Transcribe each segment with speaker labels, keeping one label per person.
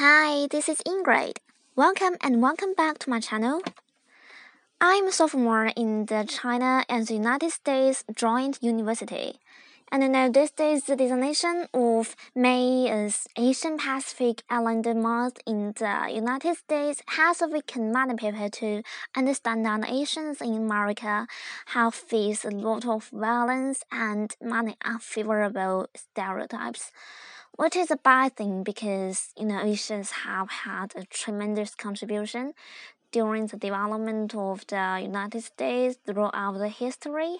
Speaker 1: Hi, this is Ingrid. Welcome and welcome back to my channel. I'm a sophomore in the China and the United States Joint University. And I know this is the designation of May as Asian Pacific Islander Month in the United States has awakened many people to understand that Asians in America have faced a lot of violence and many unfavorable stereotypes which is a bad thing because you know Asians have had a tremendous contribution during the development of the United States throughout the history.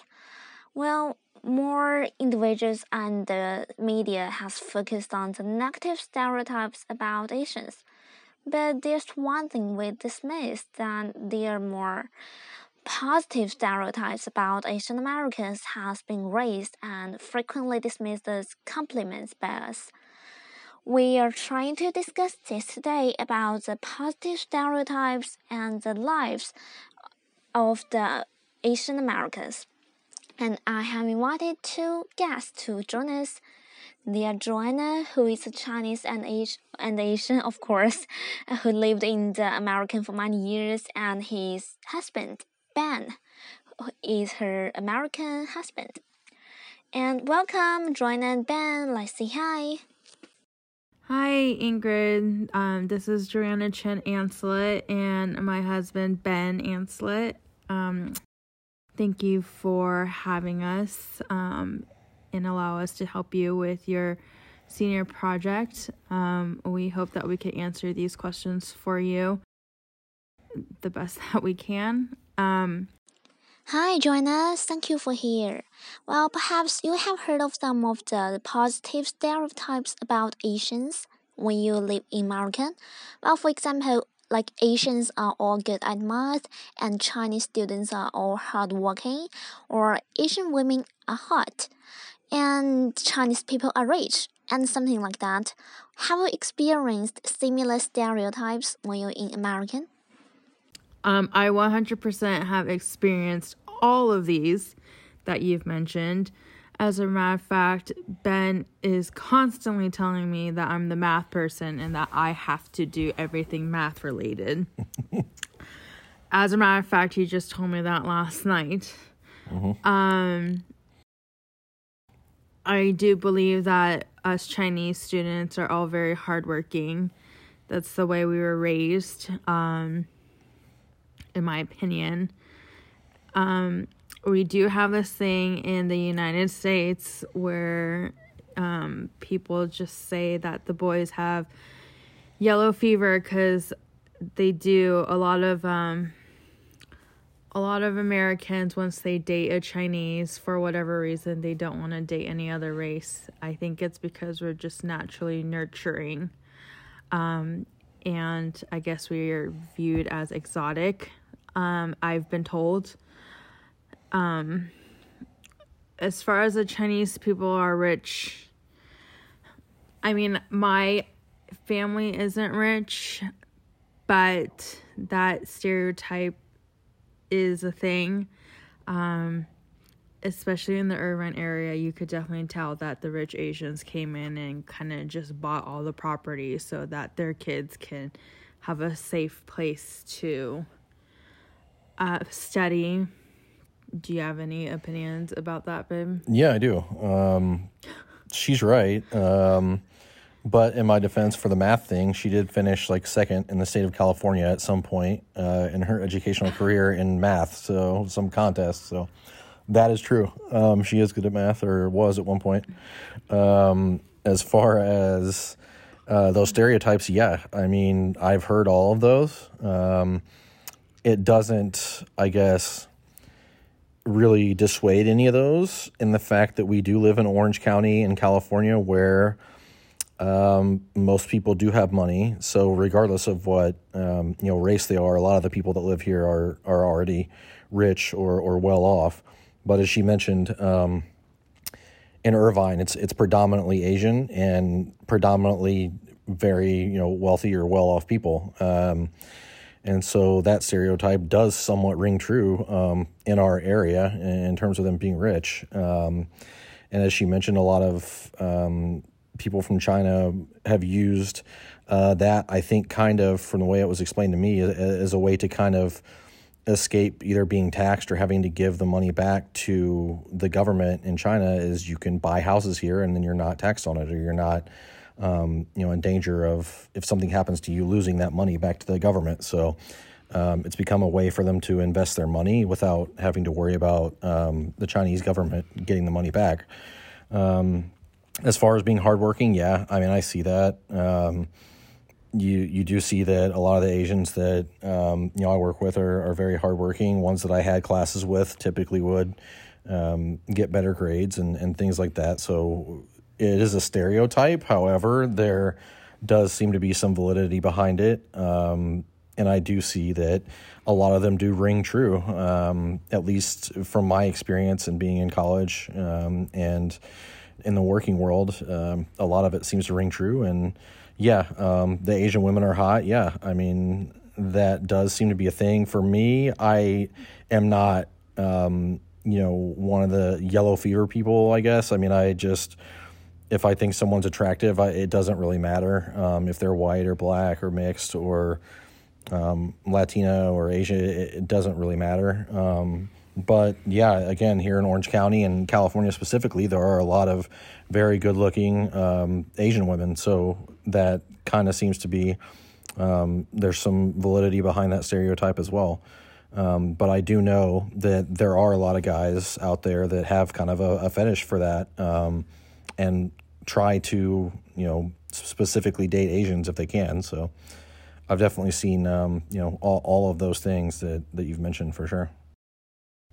Speaker 1: Well, more individuals and the media has focused on the negative stereotypes about Asians. But there's one thing we dismiss that there are more positive stereotypes about Asian Americans has been raised and frequently dismissed as compliments by us. We are trying to discuss this today about the positive stereotypes and the lives of the Asian Americans and I have invited two guests to join us. They are Joanna, who is a Chinese and, Asian, and Asian, of course, who lived in the American for many years, and his husband, Ben, who is her American husband. And welcome, Joanna and Ben. Let's say hi.
Speaker 2: Hi, Ingrid. Um, this is Joanna Chen Anslet and my husband, Ben Anslet. Um, Thank you for having us um, and allow us to help you with your senior project. Um, we hope that we can answer these questions for you the best that we can. Um,
Speaker 1: Hi, Joanna. Thank you for here. Well, perhaps you have heard of some of the positive stereotypes about Asians when you live in America. Well, for example, like Asians are all good at math and Chinese students are all hardworking, or Asian women are hot and Chinese people are rich, and something like that. Have you experienced similar stereotypes when you're in American?
Speaker 2: Um, I 100% have experienced all of these that you've mentioned. As a matter of fact, Ben is constantly telling me that I'm the math person and that I have to do everything math related. As a matter of fact, he just told me that last night. Mm-hmm. Um, I do believe that us Chinese students are all very hardworking. That's the way we were raised, um, in my opinion. Um, we do have this thing in the United States where um, people just say that the boys have yellow fever because they do a lot of um, a lot of Americans once they date a Chinese for whatever reason they don't want to date any other race. I think it's because we're just naturally nurturing. Um, and I guess we are viewed as exotic. Um, I've been told um, as far as the Chinese people are rich, I mean, my family isn't rich, but that stereotype is a thing. Um, especially in the urban area, you could definitely tell that the rich Asians came in and kind of just bought all the property so that their kids can have a safe place to uh, study do you have any opinions about that, babe?
Speaker 3: Yeah, I do. Um, she's right. Um, but in my defense for the math thing, she did finish like second in the state of California at some point uh, in her educational career in math, so some contest. So that is true. Um, she is good at math, or was at one point. Um, as far as uh, those stereotypes, yeah, I mean, I've heard all of those. Um, it doesn't, I guess really dissuade any of those in the fact that we do live in Orange County in California where um, most people do have money. So regardless of what um, you know race they are, a lot of the people that live here are are already rich or or well off. But as she mentioned, um, in Irvine, it's it's predominantly Asian and predominantly very you know wealthy or well off people. Um, and so that stereotype does somewhat ring true um, in our area in terms of them being rich. Um, and as she mentioned, a lot of um, people from China have used uh, that, I think, kind of from the way it was explained to me, as a way to kind of escape either being taxed or having to give the money back to the government in China is you can buy houses here and then you're not taxed on it or you're not um, you know in danger of if something happens to you losing that money back to the government so um, it's become a way for them to invest their money without having to worry about um, the Chinese government getting the money back um, as far as being hardworking yeah I mean I see that um, you you do see that a lot of the Asians that um, you know I work with are, are very hardworking. Ones that I had classes with typically would um, get better grades and, and things like that. So it is a stereotype. However, there does seem to be some validity behind it, um, and I do see that a lot of them do ring true. Um, at least from my experience and being in college um, and in the working world, um, a lot of it seems to ring true and yeah, um, the Asian women are hot. Yeah, I mean that does seem to be a thing for me. I am not, um, you know, one of the yellow fever people. I guess. I mean, I just if I think someone's attractive, I, it doesn't really matter um, if they're white or black or mixed or um, Latina or Asian. It, it, doesn't really matter. Um, but yeah, again, here in Orange County and California specifically, there are a lot of very good looking um, Asian women. So that kind of seems to be um, there's some validity behind that stereotype as well. Um, but I do know that there are a lot of guys out there that have kind of a, a fetish for that um, and try to, you know, specifically date Asians if they can. So I've definitely seen, um, you know, all, all of those things that, that you've mentioned for sure.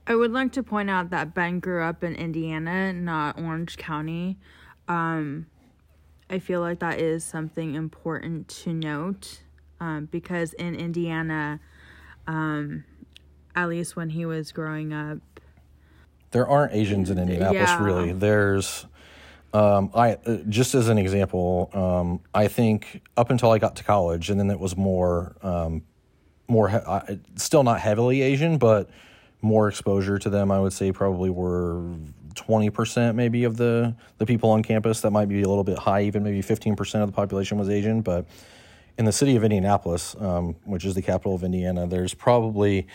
Speaker 2: I would like to point out that Ben grew up in Indiana, not Orange County. Um, I feel like that is something important to note um, because in Indiana, um, at least when he was growing up,
Speaker 3: there aren't Asians in Indianapolis yeah. really. There's, um, I uh, just as an example, um, I think up until I got to college, and then it was more, um, more uh, still not heavily Asian, but more exposure to them. I would say probably were 20% maybe of the, the people on campus. That might be a little bit high, even maybe 15% of the population was Asian. But in the city of Indianapolis, um, which is the capital of Indiana, there's probably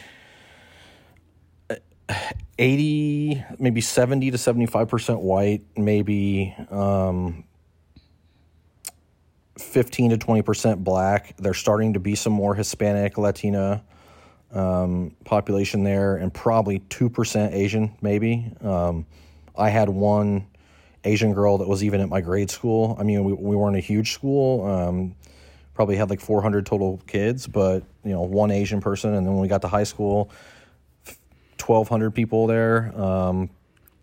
Speaker 3: 80, maybe 70 to 75% white, maybe um, 15 to 20% black. There's starting to be some more Hispanic, Latina um, population there, and probably 2% Asian, maybe. Um, I had one Asian girl that was even at my grade school. I mean, we, we weren't a huge school. Um, probably had like 400 total kids, but you know, one Asian person. And then when we got to high school, 1,200 people there. Um,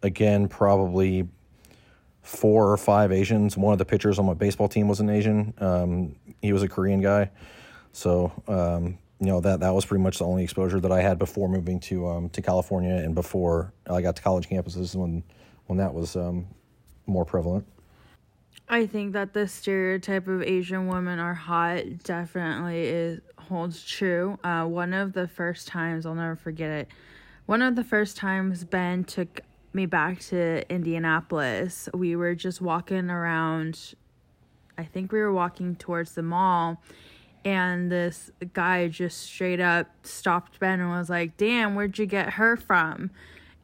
Speaker 3: again, probably four or five Asians. One of the pitchers on my baseball team was an Asian. Um, he was a Korean guy. So, um, you know that that was pretty much the only exposure that I had before moving to um, to California and before I got to college campuses when when that was um, more prevalent.
Speaker 2: I think that the stereotype of Asian women are hot definitely is holds true. Uh, one of the first times I'll never forget it. One of the first times Ben took me back to Indianapolis, we were just walking around. I think we were walking towards the mall and this guy just straight up stopped Ben and was like, "Damn, where'd you get her from?"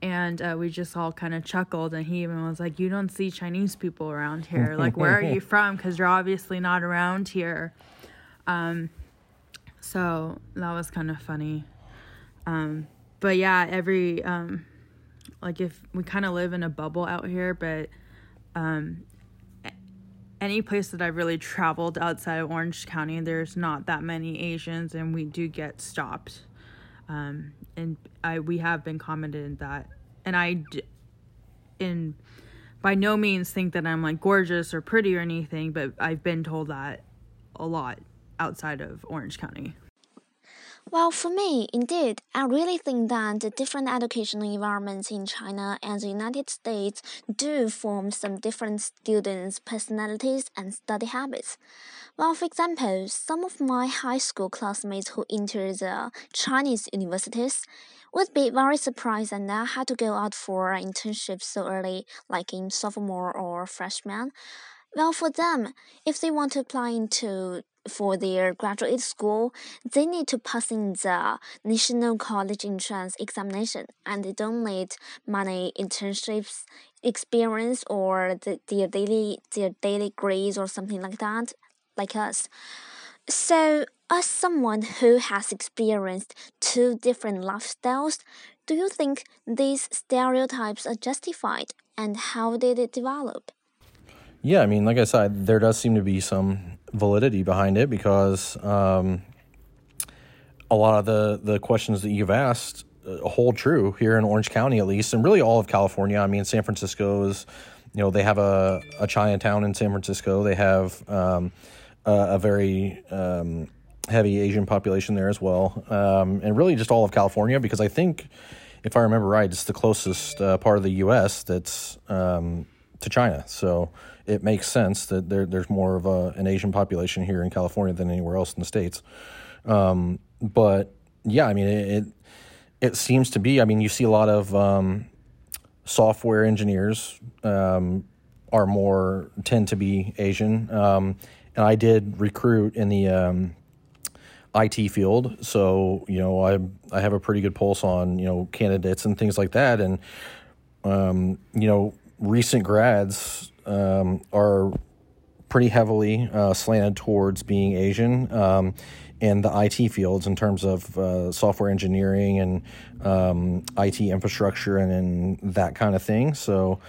Speaker 2: And uh, we just all kind of chuckled, and he even was like, "You don't see Chinese people around here. Like, where are you from? Because you're obviously not around here." Um, so that was kind of funny. Um, but yeah, every um, like if we kind of live in a bubble out here, but um, any place that I've really traveled outside of Orange County, there's not that many Asians, and we do get stopped. Um, and I we have been commented that, and I, in by no means think that I'm like gorgeous or pretty or anything, but I've been told that a lot outside of Orange County.
Speaker 1: Well, for me, indeed, I really think that the different educational environments in China and the United States do form some different students' personalities and study habits. Well, for example, some of my high school classmates who entered the Chinese universities would be very surprised that I had to go out for an internship so early, like in sophomore or freshman Well, for them, if they want to apply into for their graduate school, they need to pass in the National College Entrance Examination, and they don't need money, internships experience or the, their daily their daily grades or something like that, like us. So, as someone who has experienced two different lifestyles, do you think these stereotypes are justified, and how did it develop?
Speaker 3: Yeah, I mean, like I said, there does seem to be some validity behind it because um, a lot of the the questions that you've asked uh, hold true here in Orange County, at least, and really all of California. I mean, San Francisco is, you know, they have a, a Chinatown in San Francisco. They have um, a, a, very um, heavy Asian population there as well, um, and really just all of California because I think, if I remember right, it's the closest uh, part of the U.S. that's um, to China. So it makes sense that there, there's more of a, an Asian population here in California than anywhere else in the states. Um, but yeah, I mean it, it, it. seems to be. I mean, you see a lot of um, software engineers um, are more tend to be Asian, um, and I did recruit in the um, IT field, so you know I I have a pretty good pulse on you know candidates and things like that, and um, you know recent grads um, are pretty heavily uh, slanted towards being Asian um, in the IT fields in terms of uh, software engineering and um, IT infrastructure and, and that kind of thing. So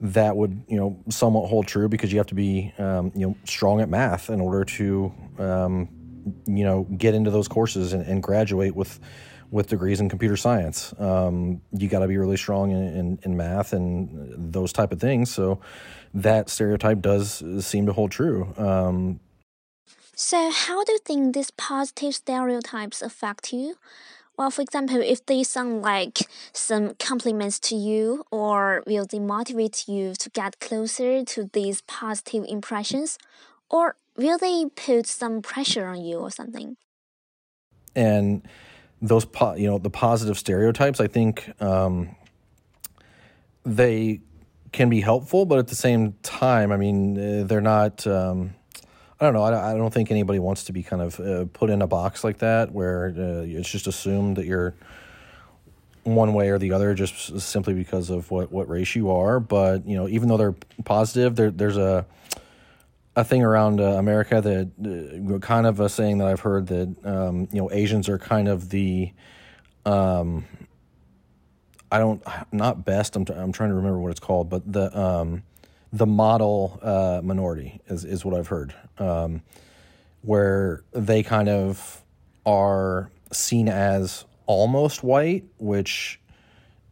Speaker 3: that would you know somewhat hold true because you have to be um, you know strong at math in order to um, you know get into those courses and, and graduate with with degrees in computer science. Um, you got to be really strong in, in, in, math and those type of things. So that stereotype does seem to hold true. Um,
Speaker 1: so, how do you think these positive stereotypes affect you? Well, for example, if they sound like some compliments to you, or will they motivate you to get closer to these positive impressions, or will they put some pressure on you or something?
Speaker 3: And those po- you know the positive stereotypes i think um, they can be helpful but at the same time i mean they're not um, i don't know I, I, don't think anybody wants to be kind of uh, put in a box like that where uh, it's just assumed that you're one way or the other just simply because of what, what race you are. But you know even though they're positive there, there's a a thing around uh, America that uh, kind of a saying that I've heard that um, you know Asians are kind of the um, I don't not best I'm t- I'm trying to remember what it's called but the um, the model uh, minority is is what I've heard um, where they kind of are seen as almost white which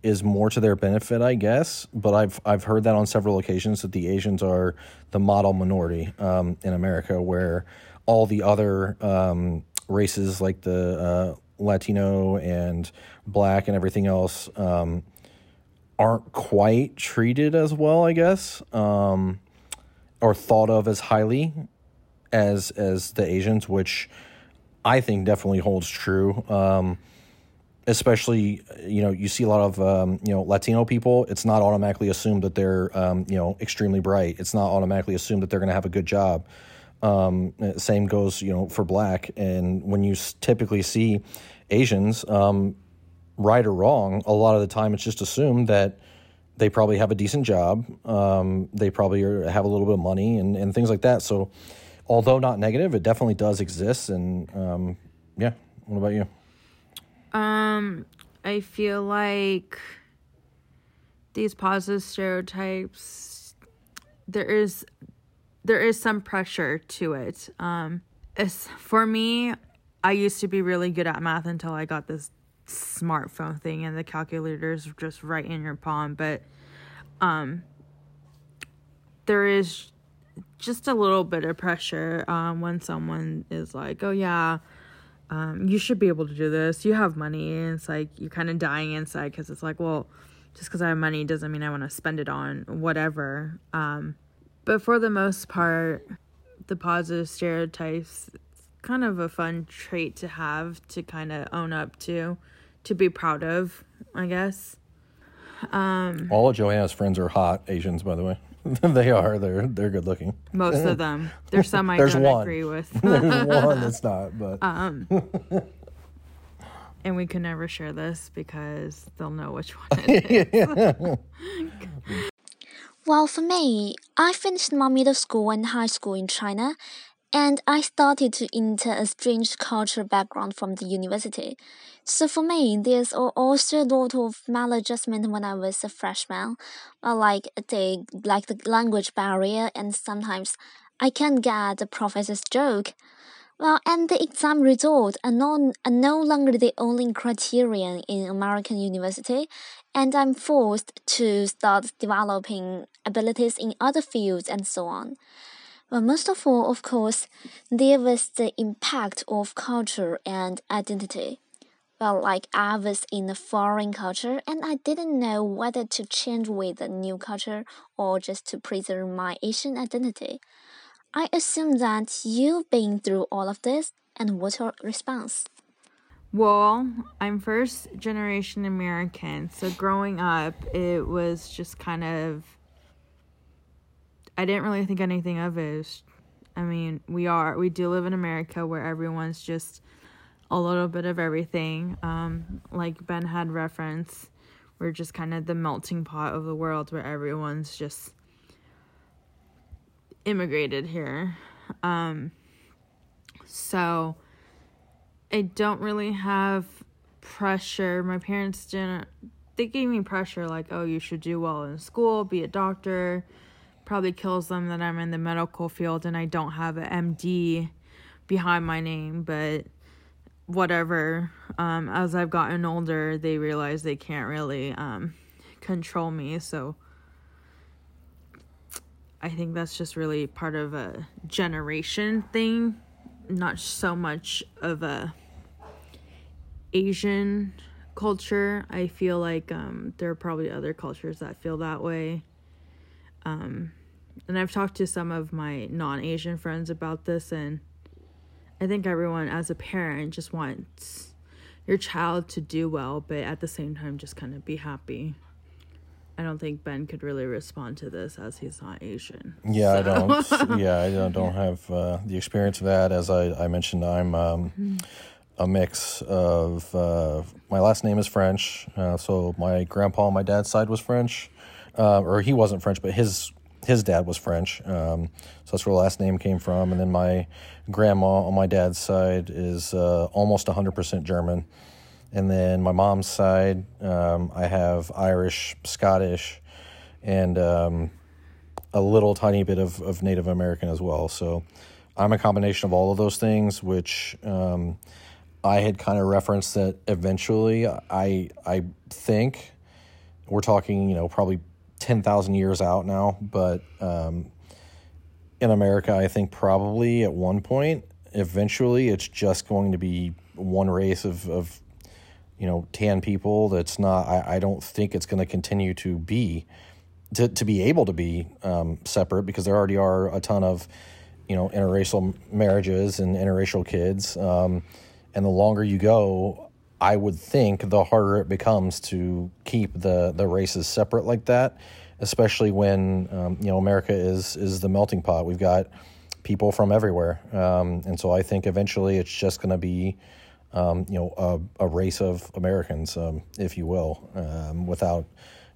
Speaker 3: is more to their benefit, I guess. But I've I've heard that on several occasions that the Asians are the model minority um, in America, where all the other um, races like the uh, Latino and Black and everything else um, aren't quite treated as well, I guess, um, or thought of as highly as as the Asians, which I think definitely holds true. Um, especially you know you see a lot of um, you know Latino people. It's not automatically assumed that they're um, you know extremely bright. It's not automatically assumed that they're going to have a good job. Um, same goes you know for black. And when you typically see Asians, um, right or wrong, a lot of the time it's just assumed that they probably have a decent job. Um, they probably are, have a little bit of money and, and things like that. So although not negative, it definitely does exist. And um, yeah, what about you?
Speaker 2: Um, I feel like these positive stereotypes there is there is some pressure to it. Um, for me, I used to be really good at math until I got this smartphone thing and the calculator's just right in your palm. But um, there is just a little bit of pressure um, when someone is like, "Oh yeah, um, you should be able to do this. You have money. And it's like you're kind of dying inside because it's like, well, just because I have money doesn't mean I want to spend it on whatever. Um, but for the most part, the positive stereotypes, it's kind of a fun trait to have to kind of own up to, to be proud of, I guess. Um,
Speaker 3: All of Joanna's friends are hot Asians, by the way. they are. They're they're good looking.
Speaker 2: Most of them. There's some I
Speaker 3: There's
Speaker 2: don't
Speaker 3: one.
Speaker 2: agree with.
Speaker 3: There's one that's not, but
Speaker 2: Um, and we can never share this because they'll know which one it is.
Speaker 1: Well, for me, I finished my middle school and high school in China, and I started to enter a strange cultural background from the university. So for me, there's also a lot of maladjustment when I was a freshman, uh, like the like the language barrier, and sometimes I can't get the professor's joke. Well, and the exam result are, non, are no longer the only criterion in American university, and I'm forced to start developing abilities in other fields and so on. But most of all, of course, there was the impact of culture and identity. Well, like I was in a foreign culture and I didn't know whether to change with the new culture or just to preserve my Asian identity. I assume that you've been through all of this, and what's your response?
Speaker 2: Well, I'm first generation American, so growing up, it was just kind of. I didn't really think anything of it. I mean, we are we do live in America where everyone's just a little bit of everything. Um, like Ben had reference, we're just kind of the melting pot of the world where everyone's just immigrated here. Um, so I don't really have pressure. My parents didn't. They gave me pressure like, oh, you should do well in school, be a doctor. Probably kills them that I'm in the medical field and I don't have an MD behind my name, but whatever. Um, as I've gotten older, they realize they can't really um, control me. So I think that's just really part of a generation thing, not so much of a Asian culture. I feel like um, there are probably other cultures that feel that way. Um, and I've talked to some of my non Asian friends about this, and I think everyone, as a parent, just wants your child to do well, but at the same time, just kind of be happy. I don't think Ben could really respond to this as he's not Asian.
Speaker 3: yeah, I don't. Yeah, I don't, don't have uh, the experience of that. As I, I mentioned, I'm um, a mix of uh, my last name is French, uh, so my grandpa on my dad's side was French, uh, or he wasn't French, but his his dad was French. Um, so that's where the last name came from. And then my grandma on my dad's side is uh, almost 100% German. And then my mom's side, um, I have Irish, Scottish, and um, a little tiny bit of, of Native American as well. So I'm a combination of all of those things, which um, I had kind of referenced that eventually I I think we're talking, you know, probably 10,000 years out now, but um, in America, I think probably at one point, eventually, it's just going to be one race of, of you know, tan people. That's not, I, I don't think it's going to continue to be, to, to be able to be um, separate because there already are a ton of, you know, interracial marriages and interracial kids. Um, and the longer you go, I would think the harder it becomes to keep the, the races separate like that, especially when um, you know America is is the melting pot. We've got people from everywhere, um, and so I think eventually it's just going to be um, you know a, a race of Americans, um, if you will, um, without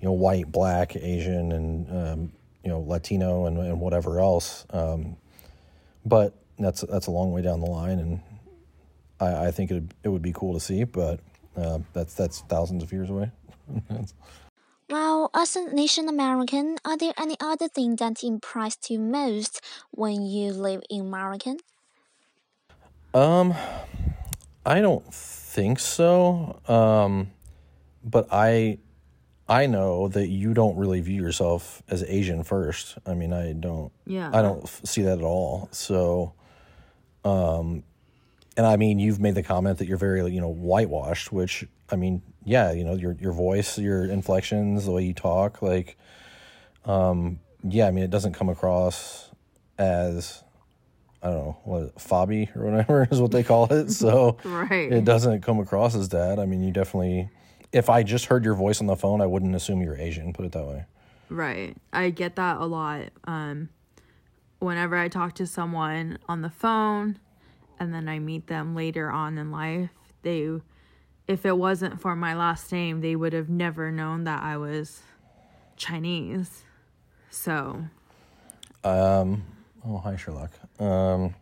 Speaker 3: you know white, black, Asian, and um, you know Latino and, and whatever else. But that's that's a long way down the line, and I, I think it it would be cool to see, but uh, that's that's thousands of years away.
Speaker 1: Well, as a nation American, are there any other thing that impressed you most when you live in American?
Speaker 3: um, I don't think so. Um, but I I know that you don't really view yourself as Asian first. I mean, I don't.
Speaker 2: Yeah.
Speaker 3: I don't f- see that at all. So, um, and I mean, you've made the comment that you're very, you know, whitewashed, which I mean, yeah, you know, your your voice, your inflections, the way you talk, like, um, yeah, I mean, it doesn't come across as I don't know what fobby or whatever is what they call it. So
Speaker 2: Right.
Speaker 3: it doesn't come across as that. I mean, you definitely. If I just heard your voice on the phone, I wouldn't assume you're Asian. Put it that way.
Speaker 2: Right. I get that a lot. Um, whenever I talk to someone on the phone and then I meet them later on in life, they, if it wasn't for my last name, they would have never known that I was Chinese. So,
Speaker 3: Um, oh, hi, Sherlock. Um,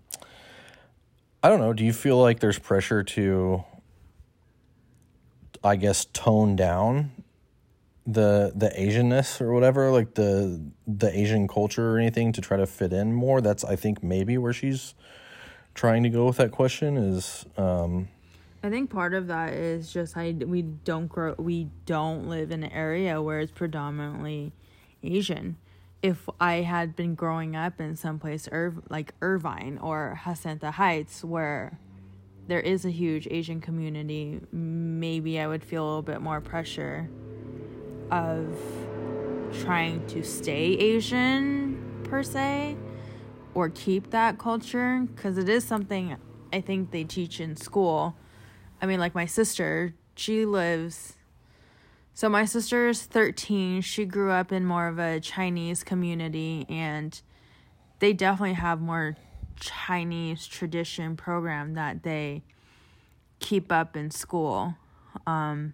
Speaker 3: I don't know. Do you feel like there's pressure to, I guess, tone down the the Asianness or whatever, like the the Asian culture or anything, to try to fit in more? That's I think maybe where she's trying to go with that question is. Um,
Speaker 2: I think part of that is just I we don't grow we don't live in an area where it's predominantly Asian. If I had been growing up in someplace Irv, like Irvine or Hacienda Heights where there is a huge Asian community, maybe I would feel a little bit more pressure of trying to stay Asian per se or keep that culture because it is something I think they teach in school. I mean, like my sister, she lives. So my sister is 13. She grew up in more of a Chinese community, and they definitely have more Chinese tradition program that they keep up in school. Um,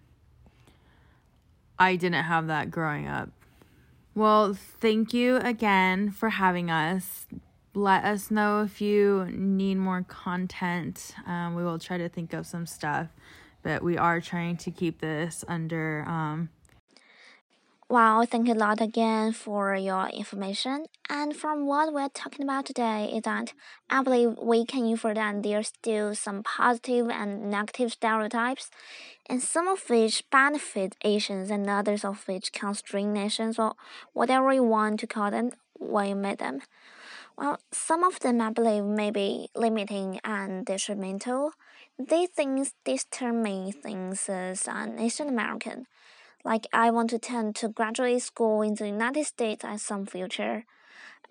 Speaker 2: I didn't have that growing up. Well, thank you again for having us. Let us know if you need more content. Um, we will try to think of some stuff, but we are trying to keep this under. Um,
Speaker 1: Wow, thank you a lot again for your information. And from what we're talking about today is that I believe we can infer that there's still some positive and negative stereotypes, and some of which benefit Asians and others of which constrain nations or whatever you want to call them when you meet them. Well, some of them I believe may be limiting and detrimental. These things determine things as an Asian American. Like I want to tend to graduate school in the United States at some future,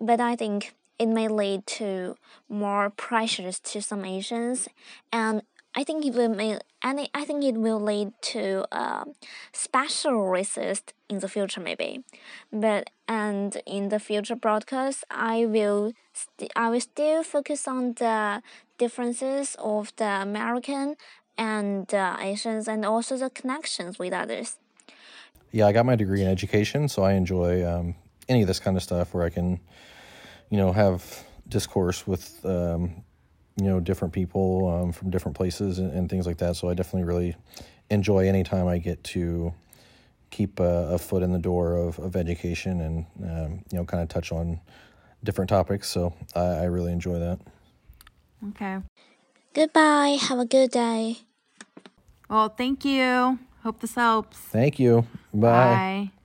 Speaker 1: but I think it may lead to more pressures to some Asians, and I think it will and I think it will lead to uh, special racist in the future maybe, but and in the future broadcast I will st- I will still focus on the differences of the American and uh, Asians and also the connections with others.
Speaker 3: yeah, I got my degree in education, so I enjoy um, any of this kind of stuff where I can, you know, have discourse with, um, you know, different people um, from different places and, and things like that. So I definitely really enjoy any time I get to keep a, a foot in the door of, of education and, um, you know, kind of touch on different topics. So I, I really enjoy that.
Speaker 2: okay.
Speaker 1: Goodbye. Have a good day.
Speaker 2: Well, thank you. Hope this helps.
Speaker 3: Thank you. Bye.
Speaker 2: Bye.